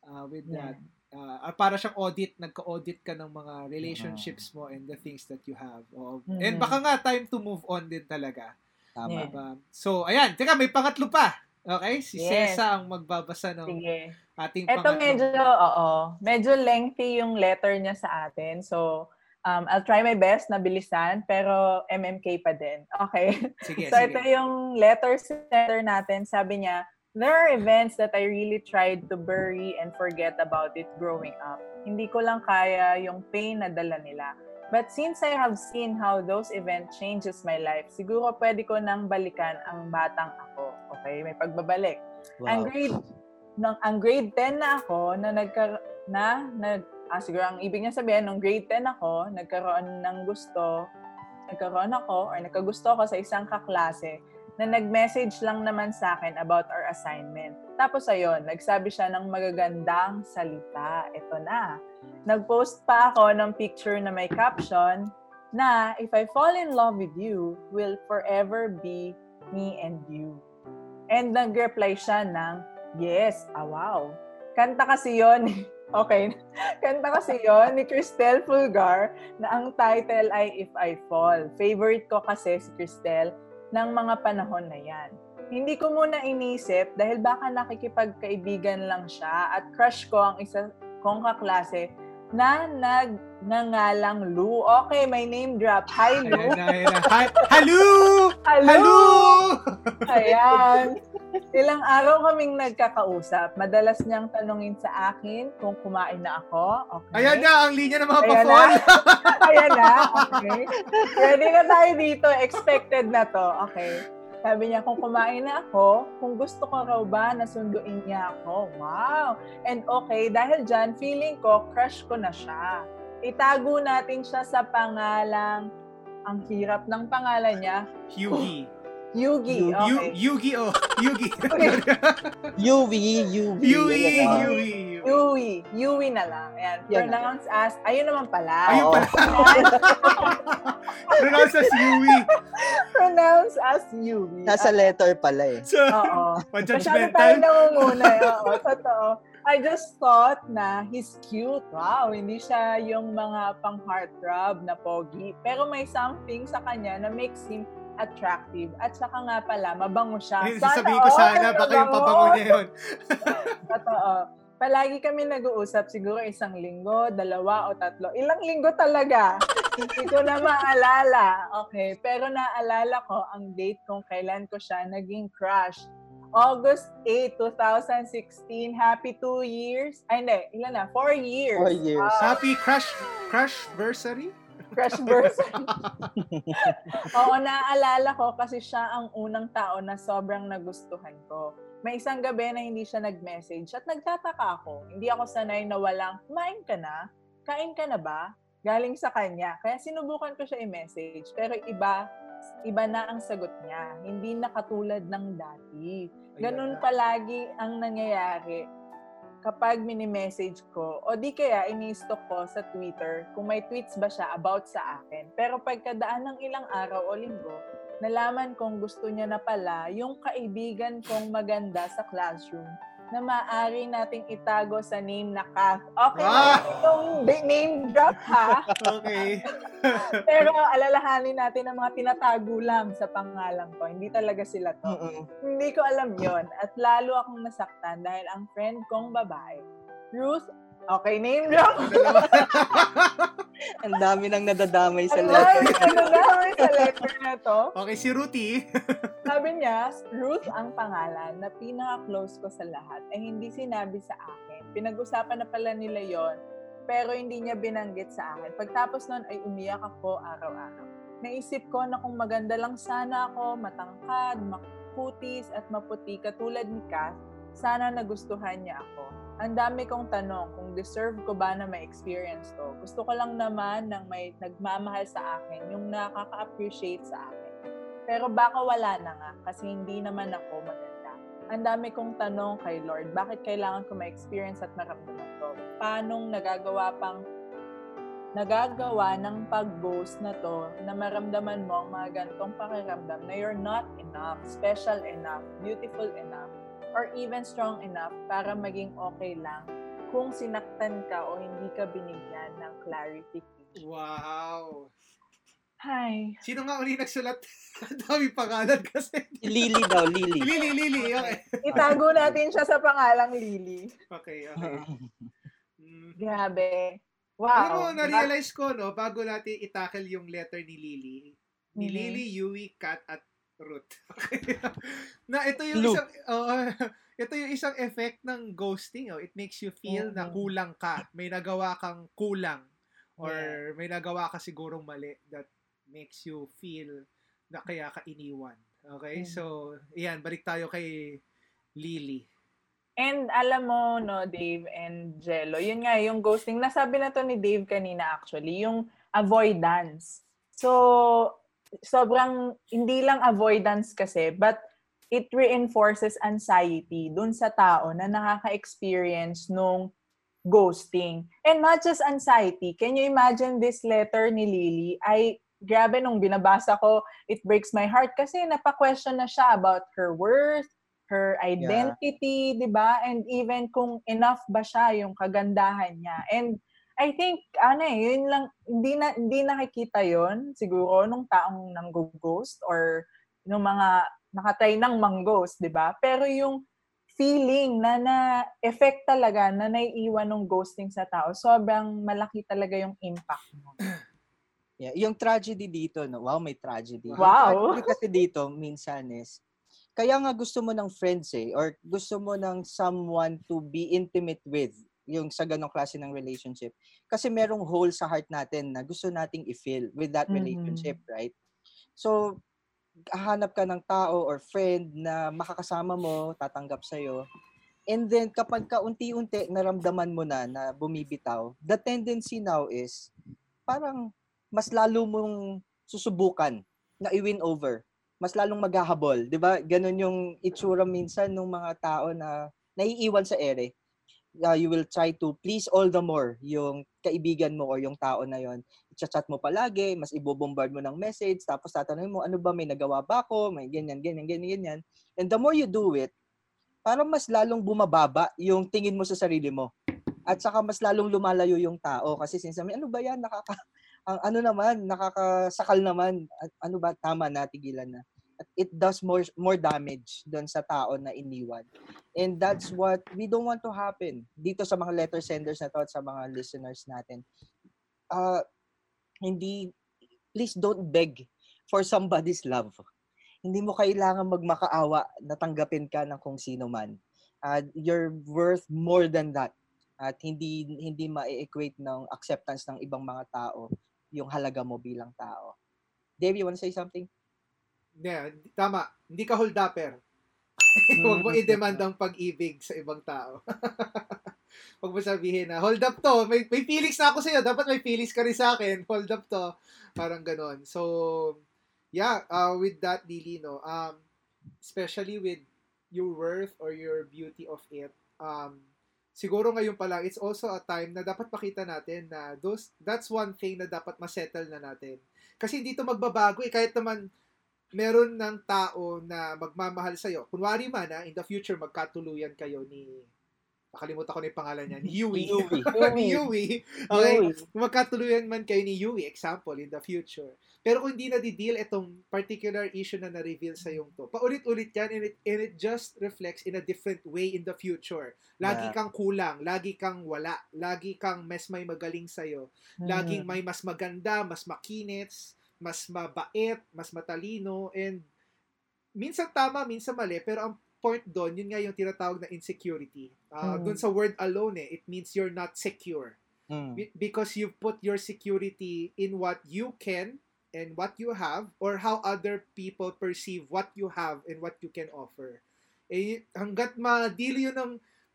Uh, with that. Uh, para siyang audit, nagka-audit ka ng mga relationships mo and the things that you have. Oh, And Mhm. baka nga, time to move on din talaga. Tama. Yeah. Diba? So, ayan. Teka, may pangatlo pa. Okay? Si Yes. Cesa ang magbabasa ng Sige. ating Ito pangatlo. medyo, oo, medyo lengthy yung letter niya sa atin. So, um, I'll try my best na bilisan, pero MMK pa din. Okay? Sige, so, sige. ito yung letter letter natin. Sabi niya, There are events that I really tried to bury and forget about it growing up. Hindi ko lang kaya yung pain na dala nila. But since I have seen how those events changes my life, siguro pwede ko nang balikan ang batang ako. Okay? May pagbabalik. Ang Wow. grade nang ang grade 10 na ako na nagka na nag ah, siguro ang ibig niya sabihin nung grade 10 ako, nagkaroon ng gusto, nagkaroon ako or nagkagusto ako sa isang kaklase na nag-message lang naman sa akin about our assignment. Tapos ayun, nagsabi siya ng magagandang salita. Ito na. Nag-post pa ako ng picture na may caption na if I fall in love with you, will forever be me and you. And nag-reply siya ng, yes, ah wow. Kanta kasi yon okay, kanta kasi yon ni Cristel Fulgar na ang title ay If I Fall. Favorite ko kasi si Cristel ng mga panahon na yan. Hindi ko muna inisip dahil baka nakikipagkaibigan lang siya at crush ko ang isa kong kaklase na nagngangalang Lou. Okay, may name drop. Hi, Lou. Ayan na, ayan na. Hi- Hello! Hello! Hello! Ayan. Ilang araw kaming nagkakausap. Madalas niyang tanungin sa akin kung kumain na ako. Okay. Ayan na, ang linya ng mga Ayan pa-fall. na. Ayan na. Okay. Ready na tayo dito. Expected na to. Okay. Sabi niya, kung kumain na ako, kung gusto ko raw ba na sunduin niya ako. Wow! And okay, dahil dyan, feeling ko, crush ko na siya. Itago natin siya sa pangalang, ang hirap ng pangalan niya, Yugi. Yugi. Yu- Okay. Yugi, oh. Yugi. UV. Yui, Ayan. Yui. Yui. Yui na lang. Ayan. Yan. Pronounce as, ayun naman pala. Ayun pala. Pronounce as Yui. Pronounce as Yui. Nasa letter pala eh. So, Oo. Masyado tayo nangunguna. eh. Oo, totoo. I just thought na he's cute. Wow, hindi siya yung mga pang heartthrob na pogi. Pero may something sa kanya na makes him attractive. At saka nga pala, mabango siya. Ayun, sasabihin ko sana, baka yung pabango niya yun. Totoo. Palagi kami nag-uusap, siguro isang linggo, dalawa o tatlo. Ilang linggo talaga. Hindi ko na maalala. Okay, pero naalala ko ang date kung kailan ko siya naging crush. August 8, 2016. Happy two years. Ay, hindi. Ilan na? Four years. Four years. Ah, Happy crush, crush versary? crush person. Oo, naaalala ko kasi siya ang unang tao na sobrang nagustuhan ko. May isang gabi na hindi siya nag-message at nagtataka ako. Hindi ako sanay na walang, kumain ka na? Kain ka na ba? Galing sa kanya. Kaya sinubukan ko siya i-message. Pero iba, iba na ang sagot niya. Hindi na katulad ng dati. Ganun palagi ang nangyayari kapag mini-message ko o di kaya ini-stalk ko sa Twitter kung may tweets ba siya about sa akin. Pero pagkadaan ng ilang araw o linggo, nalaman kong gusto niya na pala yung kaibigan kong maganda sa classroom na maaari nating itago sa name na Kath. Okay, Ah! itong name drop ha. Okay. Pero alalahanin natin ang mga tinatago lang sa pangalan ko. Hindi talaga sila to. Mm-mm. Hindi ko alam yon At lalo akong nasaktan dahil ang friend kong babae, Ruth, okay, name drop. Ang dami nang nadadamay sa Ang letter. dami ano namin sa letter na to. Okay, si Ruti. Sabi niya, Ruth ang pangalan na pinaka-close ko sa lahat ay hindi sinabi sa akin. Pinag-usapan na pala nila yon pero hindi niya binanggit sa akin. Pagtapos nun ay umiyak ako araw-araw. Naisip ko na kung maganda lang sana ako, matangkad, makutis at maputi katulad ni Kath, sana nagustuhan niya ako. Ang dami kong tanong kung deserve ko ba na may experience to. Gusto ko lang naman ng may nagmamahal sa akin, yung nakaka-appreciate sa akin. Pero baka wala na nga kasi hindi naman ako maganda. Ang dami kong tanong kay Lord, bakit kailangan ko ma-experience at maramdaman to? Paanong nagagawa pang nagagawa ng pag-boast na to na maramdaman mo ang mga ganitong pakiramdam na you're not enough, special enough, beautiful enough, or even strong enough para maging okay lang kung sinaktan ka o hindi ka binigyan ng clarification. Wow. Hi. Sino nga uli nagsulat? Ang dami pangalan kasi. Lily daw, Lily. Lili, Lili. Okay. Itago natin siya sa pangalang Lily. Okay, okay. Mm. Grabe. Alam Wow. mo, na-realize ko, no, bago natin itackle yung letter ni Lily, ni Mhm. Lily, Yui, Kat, at Ruth. Okay. na ito yung Lu. isang, oo, ito yung isang effect ng ghosting. Oh. It makes you feel na Mhm. kulang ka. May nagawa kang kulang. Or may nagawa ka sigurong mali that makes you feel na kaya ka iniwan. Okay? Mhm. So, yan, balik tayo kay Lily. And alam mo, no, Dave and Jello, yun nga, yung ghosting, nasabi na to ni Dave kanina actually, yung avoidance. So, sobrang, hindi lang avoidance kasi, but it reinforces anxiety dun sa tao na nakaka-experience nung ghosting. And not just anxiety. Can you imagine this letter ni Lily ay grabe nung binabasa ko, it breaks my heart kasi napa-question na siya about her worth, her identity, 'di ba? And even kung enough ba siya yung kagandahan niya. And I think ano eh, yun lang hindi na hindi nakikita 'yon siguro nung taong nang ghost or nung mga nakatry ng mang-ghost, 'di ba? Pero yung feeling na na-effect talaga na naiiwan ng ghosting sa tao, sobrang malaki talaga yung impact mo. Yeah, yung tragedy dito, no? Wow, may tragedy. Yung Wow. tragedy kasi dito, minsan is, kaya nga gusto mo ng friends eh, or gusto mo ng someone to be intimate with, yung sa ganong klase ng relationship. Kasi merong hole sa heart natin na gusto nating i-fill with that Mhm. relationship, right? So, hahanap ka ng tao or friend na makakasama mo, tatanggap sa'yo. And then, kapag ka unti-unti naramdaman mo na na bumibitaw, the tendency now is, parang mas lalo mong susubukan na i-win over. Mas lalong maghahabol, 'di ba? Ganon yung itsura minsan ng mga tao na naiiwan sa ere. Uh, you will try to please all the more yung kaibigan mo or yung tao na yon. I-chat mo palagi, mas ibobombard mo ng message, tapos tatanungin mo, ano ba, may nagawa ba ako? May ganyan, ganyan, ganyan, ganyan. And the more you do it, parang mas lalong bumababa yung tingin mo sa sarili mo. At saka mas lalong lumalayo yung tao kasi sinasabi, ano ba yan, nakaka, ang ano naman, nakakasakal naman, ano ba, tama na, tigilan na. At it does more more damage doon sa tao na iniwan. And that's what we don't want to happen dito sa mga letter senders na to at sa mga listeners natin. Uh, hindi, please don't beg for somebody's love. Hindi mo kailangan magmakaawa na tanggapin ka ng kung sino man. Uh, you're worth more than that. At hindi hindi ma-equate ng acceptance ng ibang mga tao yung halaga mo bilang tao. Dave, you wanna say something? Yeah, tama. Hindi ka hold upper. Huwag mo i-demand ang pag-ibig sa ibang tao. Huwag mo sabihin na, hold up to. May, may feelings na ako sa'yo. Dapat may feelings ka rin sa akin. Hold up to. Parang ganon. So, yeah, uh, with that, Lily, no, um, especially with your worth or your beauty of it, um, siguro ngayon pa lang, it's also a time na dapat makita natin na those, that's one thing na dapat masettle na natin. Kasi hindi to magbabago eh. Kahit naman meron ng tao na magmamahal sa'yo. Kunwari man, ah, in the future, magkatuluyan kayo ni nakalimutan ko na yung pangalan niya, ni Yui. Yui. ni Yui. Okay? Yui. Magkatuluyan man kayo ni Yui, example, in the future. Pero kung hindi na di-deal itong particular issue na na-reveal sa yung to, paulit-ulit yan and it, and it just reflects in a different way in the future. Lagi Yeah. kang kulang, lagi kang wala, lagi kang mas may magaling sa'yo, laging may mas maganda, mas makinits, mas mabait, mas matalino, and minsan tama, minsan mali, pero ang point doon, yun nga yung tinatawag na insecurity. Uh, Mm. Doon sa word alone, eh, it means you're not secure. Mm. Be- because you've put your security in what you can and what you have or how other people perceive what you have and what you can offer. Eh, hanggat ma-deal yun ng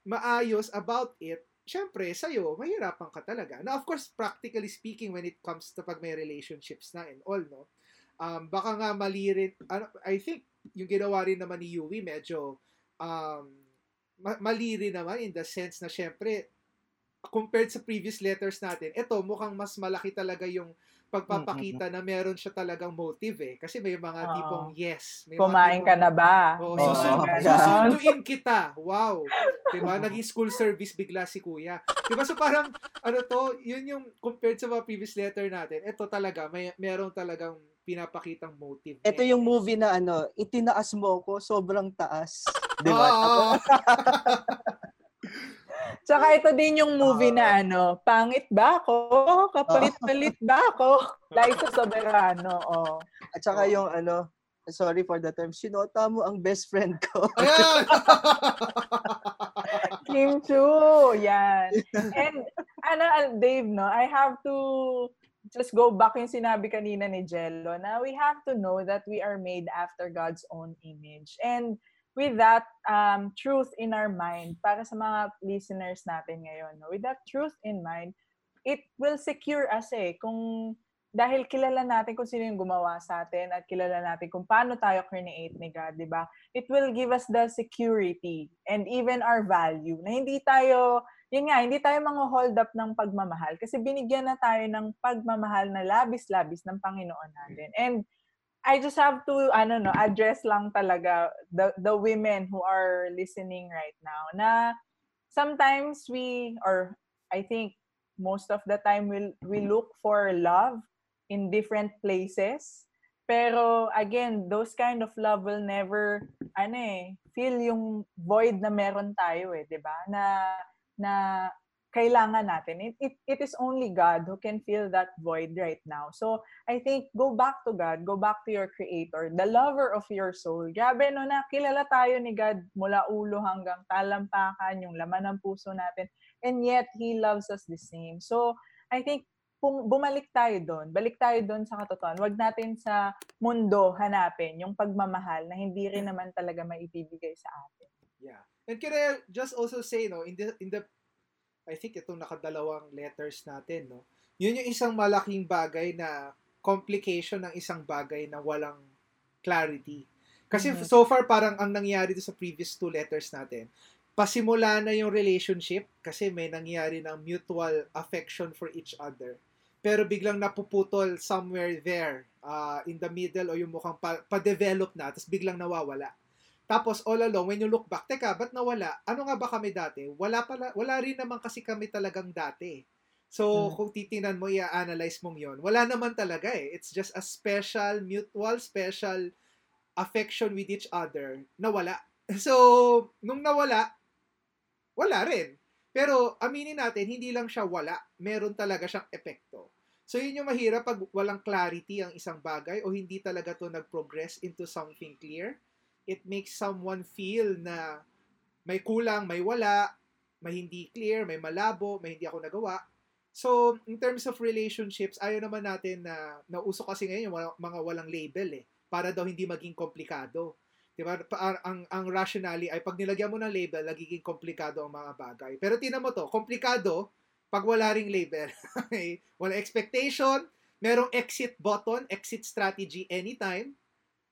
maayos about it, syempre, sa'yo, mahirapan ka talaga. Now, of course, practically speaking, when it comes to pag may relationships na and all, no? Um, baka nga mali rin, ano, I think, yung ginawa rin naman ni Yui, medyo, um, ma- mali rin naman in the sense na syempre, compared sa previous letters natin, ito mukhang mas malaki talaga yung pagpapakita na meron siya talagang motive eh. Kasi may mga Oo. tipong yes. May Kumain mga ka na ba? Oh, Oo. susun- Oo. susunduin kita. Wow. 'Di ba? Naging school service bigla si Kuya. 'Di ba? So parang ano to, yun yung compared sa mga previous letter natin. Ito talaga may meron talagang pinapakitang motive. Ito yung movie na ano, itinaas mo ako, sobrang taas. Di Oo, ba? Tsaka ito din yung movie na ano, pangit ba ako? Kapalit-palit ba ako? Liza Soberano, oh. At saka yung ano, sorry for the term, sinota mo ang best friend ko. Ayan. Kim Chu, yan. And ano, uh, Dave, no, I have to just go back yung sinabi kanina ni Jello na we have to know that we are made after God's own image. And with that um, truth in our mind, para sa mga listeners natin ngayon, no, with that truth in mind, it will secure us eh. Kung dahil kilala natin kung sino yung gumawa sa atin at kilala natin kung paano tayo create ni God, di ba? It will give us the security and even our value na hindi tayo, yun nga, hindi tayo mga hold up ng pagmamahal kasi binigyan na tayo ng pagmamahal na labis-labis ng Panginoon natin. And I just have to, ano no, address lang talaga the, the women who are listening right now na sometimes we, or I think most of the time we we look for love in different places. Pero again, those kind of love will never ano eh, feel yung void na meron tayo eh, 'di ba? Na na kailangan natin. It, it, it is only God who can fill that void right now. So, I think, go back to God, go back to your Creator, the lover of your soul. Grabe, no, na kilala tayo ni God mula ulo hanggang talampakan, yung laman ng puso natin. And yet, He loves us the same. So, I think, kung bumalik tayo doon, balik tayo doon sa katotohanan. Huwag natin sa mundo hanapin yung pagmamahal na hindi rin naman talaga maibibigay sa atin. Yeah. And can I just also say, no, in the, in the I think itong nakadalawang letters natin, no? Yun yung isang malaking bagay na complication ng isang bagay na walang clarity. Kasi Mhm. so far parang ang nangyari sa previous two letters natin, pasimula na yung relationship kasi may nangyari ng mutual affection for each other. Pero biglang napuputol somewhere there uh, in the middle o yung mukhang pa- pa-develop na tapos biglang nawawala. Tapos all along, when you look back, teka, ba't nawala? Ano nga ba kami dati? Wala, pala, wala rin naman kasi kami talagang dati. So, Hmm. kung titingnan mo, i-analyze mong yon wala naman talaga eh. It's just a special, mutual, special affection with each other na wala. So, nung nawala, wala rin. Pero, aminin natin, hindi lang siya wala. Meron talaga siyang epekto. So, yun yung mahirap pag walang clarity ang isang bagay o hindi talaga to nag-progress into something clear it makes someone feel na may kulang, may wala, may hindi clear, may malabo, may hindi ako nagawa. So, in terms of relationships, ayaw naman natin na nauso kasi ngayon yung mga- walang label eh, para daw hindi maging komplikado. Diba? Ang, ang rationally ay pag nilagyan mo ng label, nagiging komplikado ang mga bagay. Pero tinan mo to, komplikado pag wala ring label. Okay? wala expectation, merong exit button, exit strategy anytime,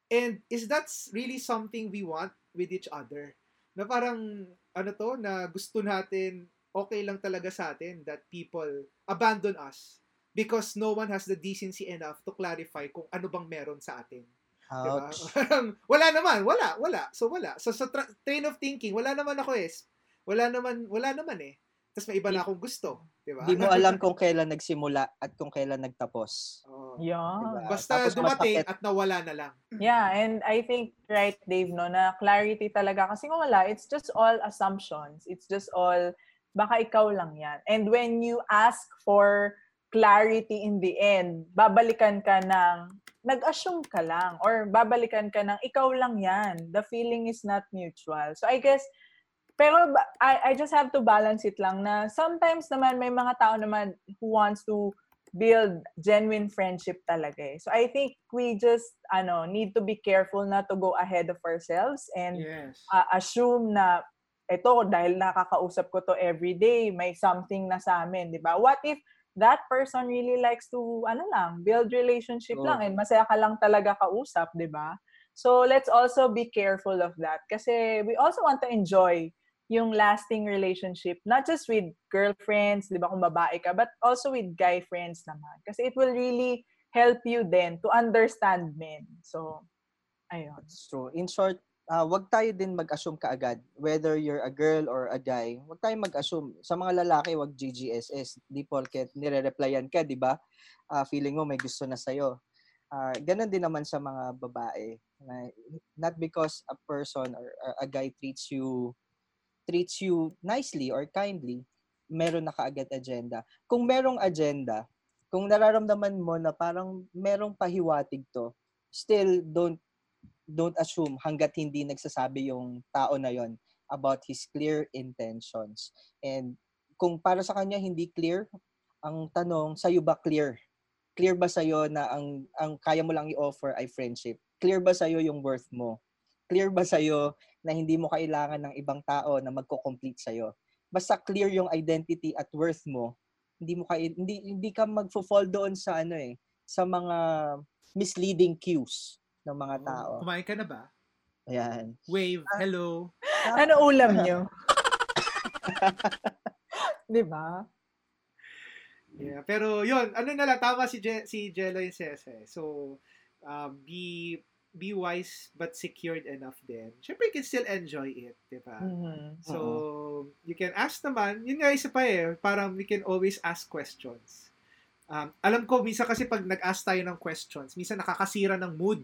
And is that really something we want with each other? Na parang, ano to, na gusto natin, okay lang talaga sa atin that people abandon us because no one has the decency enough to clarify kung ano bang meron sa atin. Diba? Ouch. Parang, wala naman, wala, wala. So, wala. So, sa tra- train of thinking, wala naman ako eh. Wala naman, wala naman eh. Tapos may iba na akong gusto. Diba? Di mo alam kung kailan nagsimula at kung kailan nagtapos. Oo. Yeah. Diba? Basta Tapos dumating masakit. at nawala na lang. Yeah, and I think right Dave no na clarity talaga kasi kung wala it's just all assumptions. It's just all baka ikaw lang 'yan. And when you ask for clarity in the end, babalikan ka ng nag-assume ka lang or babalikan ka ng ikaw lang 'yan. The feeling is not mutual. So I guess pero I, I just have to balance it lang na sometimes naman may mga tao naman who wants to build genuine friendship talaga eh. So I think we just ano need to be careful not to go ahead of ourselves and Yes. uh, assume na ito dahil nakakausap ko to every day, may something na sa amin, 'di ba? What if that person really likes to ano lang, build relationship Oo. lang and masaya ka lang talaga kausap, 'di ba? So let's also be careful of that kasi we also want to enjoy yung lasting relationship, not just with girlfriends, di ba, kung babae ka, but also with guy friends naman. Kasi it will really help you then to understand men. So, ayun. True. In short, uh, wag tayo din mag-assume kaagad. Whether you're a girl or a guy, wag tayo mag-assume. Sa mga lalaki, wag GGSS. Di porket nire-replyan ka, di ba? Ah, feeling mo may gusto na sa'yo. Ah, ganun din naman sa mga babae. Not because a person or a guy treats you treats you nicely or kindly, meron na kaagad agenda. Kung merong agenda, kung nararamdaman mo na parang merong pahiwatig to, still don't don't assume hanggat hindi nagsasabi yung tao na yon about his clear intentions. And kung para sa kanya hindi clear, ang tanong, sa'yo ba clear? Clear ba sa'yo na ang, ang kaya mo lang i-offer ay friendship? Clear ba sa'yo yung worth mo? Clear ba sa'yo na hindi mo kailangan ng ibang tao na magko-complete sa'yo? Basta clear yung identity at worth mo, hindi mo kay hindi hindi ka magfo-fall doon sa ano eh, sa mga misleading cues ng mga tao. Kumain ka na ba? Ayan. Wave, hello. Ano ulam nyo? di ba? Yeah, pero yun, ano na lang, tama si, Je, si Jello yung Sese. So, um, be be wise but secured enough din. Siyempre, you can still enjoy it, di ba? Mhm. So, you can ask naman, yun nga isa pa eh, parang we can always ask questions. Um, alam ko, minsan kasi pag nag-ask tayo ng questions, minsan nakakasira ng mood.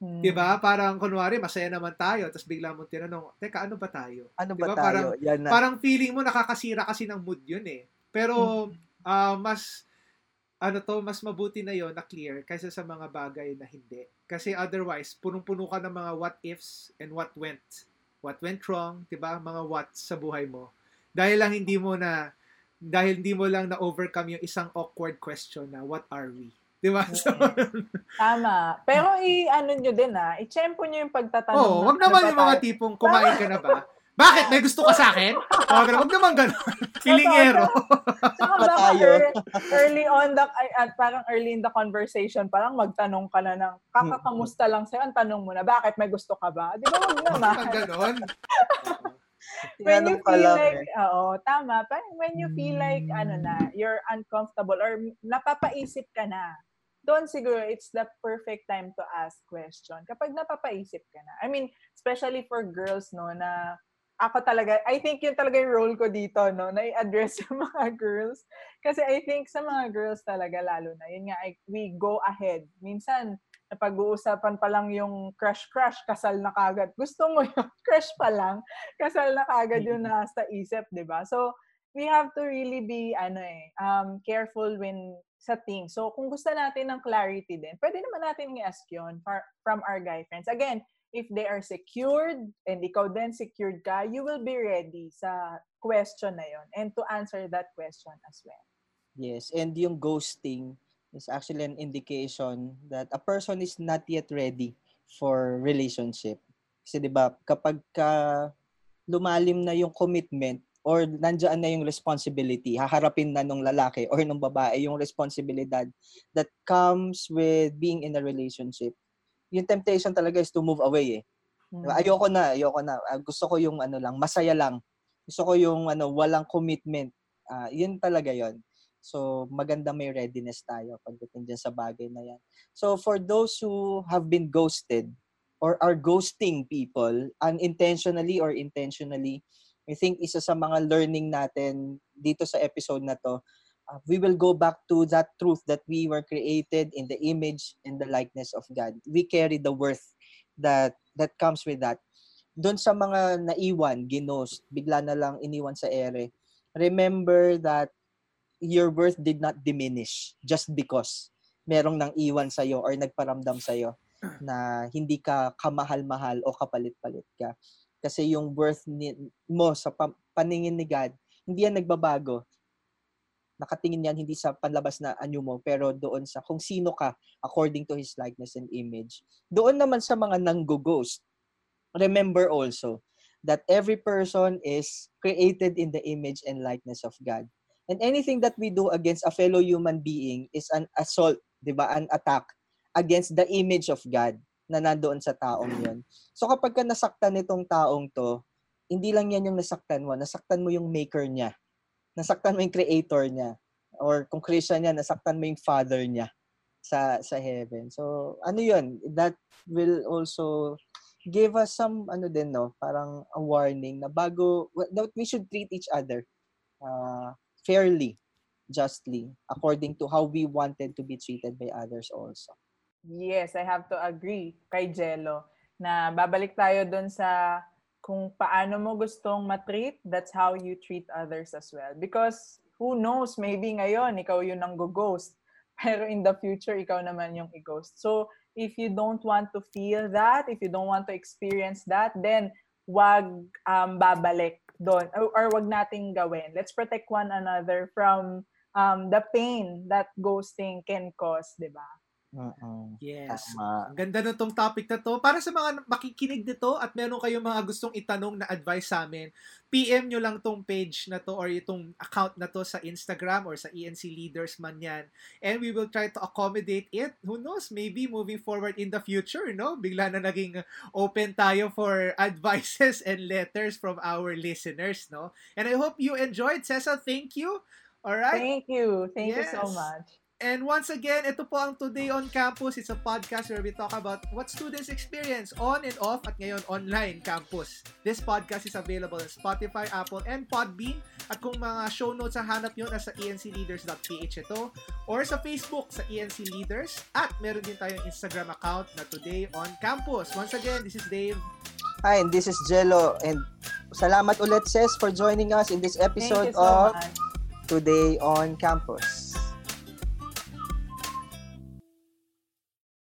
Hmm. 'Di ba? Parang kunwari masaya naman tayo, tapos bigla mo tinanong, "Teka, ano ba tayo?" Ano Diba? ba tayo? Parang- Yan na. Parang feeling mo nakakasira kasi ng mood 'yun eh. Pero ah, mas ano to, mas mabuti na 'yon na clear kaysa sa mga bagay na hindi. Kasi otherwise, punong-puno ka ng mga what ifs and what went. What went wrong, 'di ba? Mga what sa buhay mo. Dahil lang hindi mo na dahil hindi mo lang na overcome yung isang awkward question na what are we? 'Di ba? So, Tama. Pero i-ano nyo din ah, i-tempo nyo yung pagtatanong. Oo, wag naman yung mga tipong kumain ka na ba? Bakit? May gusto ka sa akin? Wag, wag naman ganun. Kilingero. Tsaka Ba baka early on the, ay, at parang early in the conversation, parang magtanong ka na ng, kakakamusta lang sa'yo, ang tanong mo na, bakit may gusto ka ba? Di ba wag naman? Naman ganon. when you feel like, eh. oo, tama, parang when you feel like, ano na, you're uncomfortable or napapaisip ka na, doon siguro it's the perfect time to ask question. Kapag napapaisip ka na. I mean, especially for girls, no, na ako talaga, I think yun talaga yung role ko dito, no, na i-address yung mga girls. Kasi I think sa mga girls talaga, lalo na, yun nga, I- we go ahead. Minsan, napag-uusapan pa lang yung crush-crush, kasal na kagad. Gusto mo yung crush pa lang, kasal na kagad yung nasa isip, di ba? So, we have to really be, ano eh, um, careful when sa things. So, kung gusto natin ng clarity din, pwede naman natin i-ask yun far- from our guy friends. Again, if they are secured and ikaw din secured ka, you will be ready sa question na yon and to answer that question as well. Yes, and yung ghosting is actually an indication that a person is not yet ready for relationship. Kasi 'di ba, kapag ka lumalim na yung commitment or nandiyan na yung responsibility, haharapin na nung lalaki or nung babae yung responsibilidad that comes with being in a relationship. Yung temptation talaga is to move away eh. Diba? Ayoko na, ayoko na. Ah, gusto ko yung ano lang, masaya lang. Gusto ko yung ano, walang commitment. Ah, yun talaga yon. So, maganda may readiness tayo pagdating dyan sa bagay na yan. So, for those who have been ghosted or are ghosting people unintentionally or intentionally, I think isa sa mga learning natin dito sa episode na to, uh, we will go back to that truth that we were created in the image and the likeness of God. We carry the worth that that comes with that. Doon sa mga naiwan, ginost, bigla na lang iniwan sa ere. Remember that your worth did not diminish just because merong nang iwan sa or nagparamdam sa na hindi ka kamahal-mahal o kapalit-palit ka. Kasi yung worth ni, mo sa pa- paningin ni God, hindi yan nagbabago. Nakatingin yan hindi sa panlabas na anyo mo, pero doon sa kung sino ka according to His likeness and image. Doon naman sa mga nanggo-ghost, remember also that every person is created in the image and likeness of God. And anything that we do against a fellow human being is an assault, 'di ba? An attack against the image of God na nandoon sa taong 'yon. So kapag ka nasaktan nitong taong 'to, hindi lang 'yan yung nasaktan mo, nasaktan mo yung maker niya. Nasaktan mo yung creator niya. Or kung Christian niya, nasaktan mo yung father niya sa sa heaven. So ano 'yun? That will also give us some ano din no, parang a warning na bago that we should treat each other uh, fairly, justly, according to how we wanted to be treated by others also. Yes, I have to agree kay Jello na babalik tayo doon sa kung paano mo gustong matreat, that's how you treat others as well. Because who knows, maybe ngayon ikaw yung nang-ghost, pero in the future ikaw naman yung i-ghost. So, if you don't want to feel that, if you don't want to experience that, then wag um, babalik doon or, or wag nating gawin. Let's protect one another from um, the pain that ghosting can cause, 'di ba? Mm-mm. Yes. Tama. Ang ganda na tong topic na to. Para sa mga makikinig dito at meron kayong mga gustong itanong na advice sa amin, PM nyo lang tong page na to or itong account na to sa Instagram or sa ENC Leaders man yan. And we will try to accommodate it. Who knows, maybe moving forward in the future, no? Bigla na naging open tayo for advices and letters from our listeners, no? And I hope you enjoyed. Cecil, thank you. All right. Thank you. Thank you so Yes. much. And once again, ito po ang Today on Campus. It's a podcast where we talk about what students experience on and off at ngayon online campus. This podcast is available on Spotify, Apple, and Podbean. At kung mga show notes ang hanap nyo, nasa encleaders.ph ito. Or sa Facebook, sa ENC Leaders. At meron din tayong Instagram account na Today on Campus. Once again, this is Dave. Hi, and this is Jello. And salamat ulit, Ses, for joining us in this episode so of much. Today on Campus.